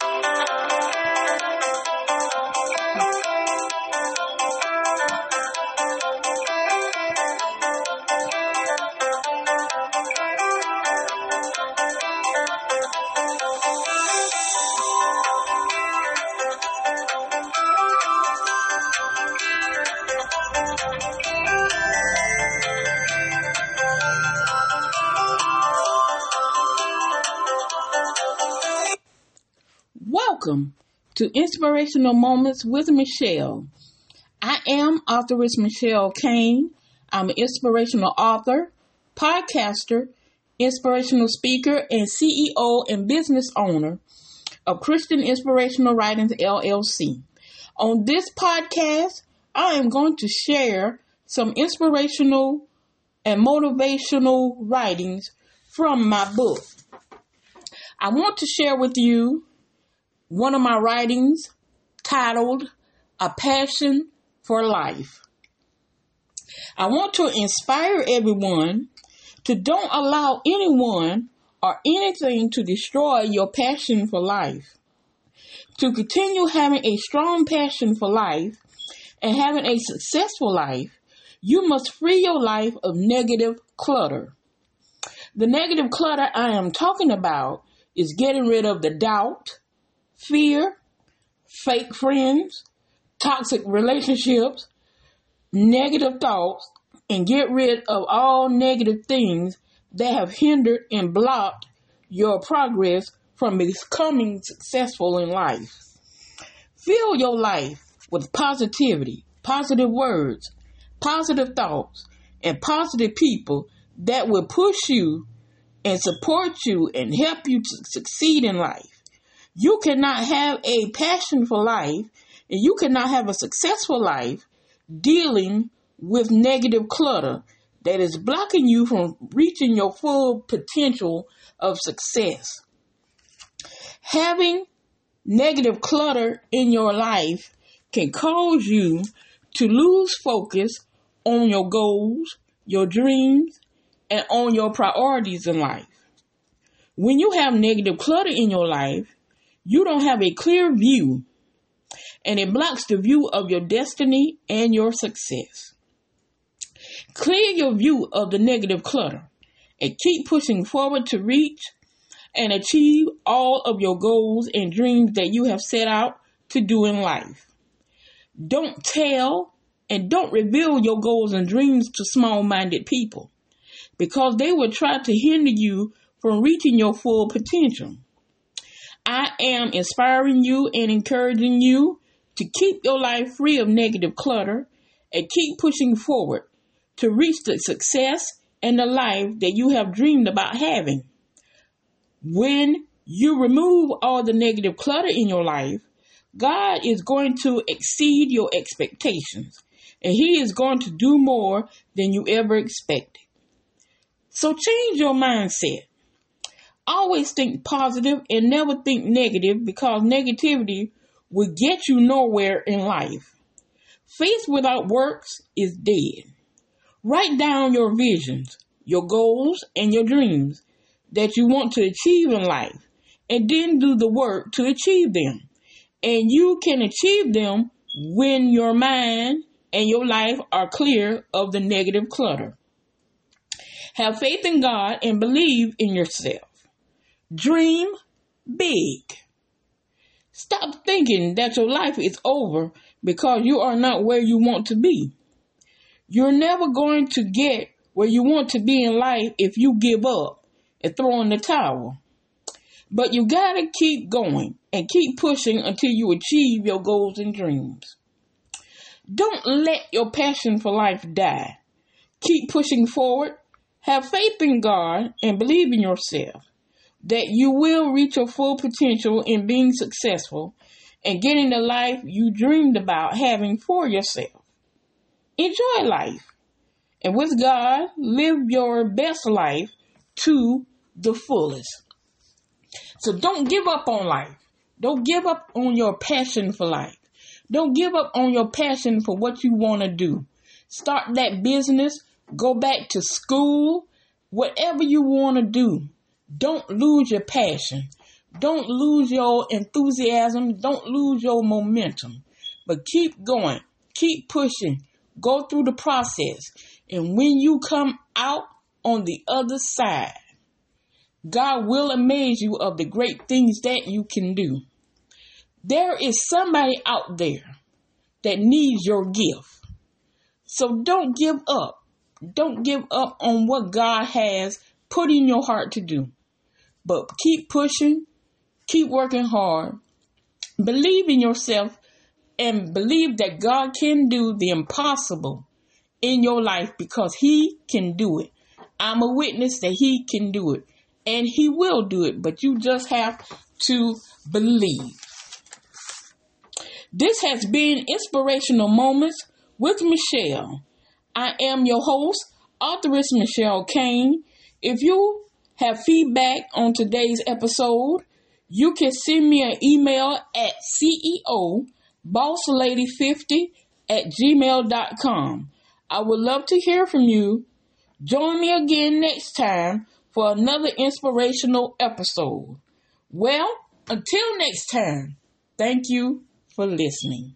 Thank you. Welcome to Inspirational Moments with Michelle. I am authoress Michelle Kane. I'm an inspirational author, podcaster, inspirational speaker, and CEO and business owner of Christian Inspirational Writings LLC. On this podcast, I am going to share some inspirational and motivational writings from my book. I want to share with you one of my writings titled A Passion for Life. I want to inspire everyone to don't allow anyone or anything to destroy your passion for life. To continue having a strong passion for life and having a successful life, you must free your life of negative clutter. The negative clutter I am talking about is getting rid of the doubt, fear, fake friends, toxic relationships, negative thoughts, and get rid of all negative things that have hindered and blocked your progress from becoming successful in life. Fill your life with positivity, positive words, positive thoughts, and positive people that will push you and support you and help you to succeed in life. You cannot have a passion for life and you cannot have a successful life dealing with negative clutter that is blocking you from reaching your full potential of success. Having negative clutter in your life can cause you to lose focus on your goals, your dreams, and on your priorities in life. When you have negative clutter in your life, you don't have a clear view and it blocks the view of your destiny and your success. Clear your view of the negative clutter and keep pushing forward to reach and achieve all of your goals and dreams that you have set out to do in life. Don't tell and don't reveal your goals and dreams to small minded people because they will try to hinder you from reaching your full potential. I am inspiring you and encouraging you to keep your life free of negative clutter and keep pushing forward to reach the success and the life that you have dreamed about having. When you remove all the negative clutter in your life, God is going to exceed your expectations and He is going to do more than you ever expected. So change your mindset. Always think positive and never think negative because negativity will get you nowhere in life. Faith without works is dead. Write down your visions, your goals, and your dreams that you want to achieve in life and then do the work to achieve them. And you can achieve them when your mind and your life are clear of the negative clutter. Have faith in God and believe in yourself. Dream big. Stop thinking that your life is over because you are not where you want to be. You're never going to get where you want to be in life if you give up and throw in the towel. But you gotta keep going and keep pushing until you achieve your goals and dreams. Don't let your passion for life die. Keep pushing forward. Have faith in God and believe in yourself that you will reach your full potential in being successful and getting the life you dreamed about having for yourself. Enjoy life. And with God, live your best life to the fullest. So don't give up on life. Don't give up on your passion for life. Don't give up on your passion for what you want to do. Start that business, go back to school, whatever you want to do. Don't lose your passion Don't lose your enthusiasm. Don't lose your momentum. But keep going. Keep pushing. Go through the process. And when you come out on the other side, God will amaze you of the great things that you can do. There is somebody out there that needs your gift. So don't give up. Don't give up on what God has put in your heart to do. But keep pushing, keep working hard, believe in yourself, and believe that God can do the impossible in your life because He can do it. I'm a witness that He can do it and He will do it, but you just have to believe. This has been Inspirational Moments with Michelle. I am your host, authoress Michelle Kane. If you have feedback on today's episode, you can send me an email at CEO bosslady50 at gmail.com. I would love to hear from you. Join me again next time for another inspirational episode. Well, until next time, thank you for listening.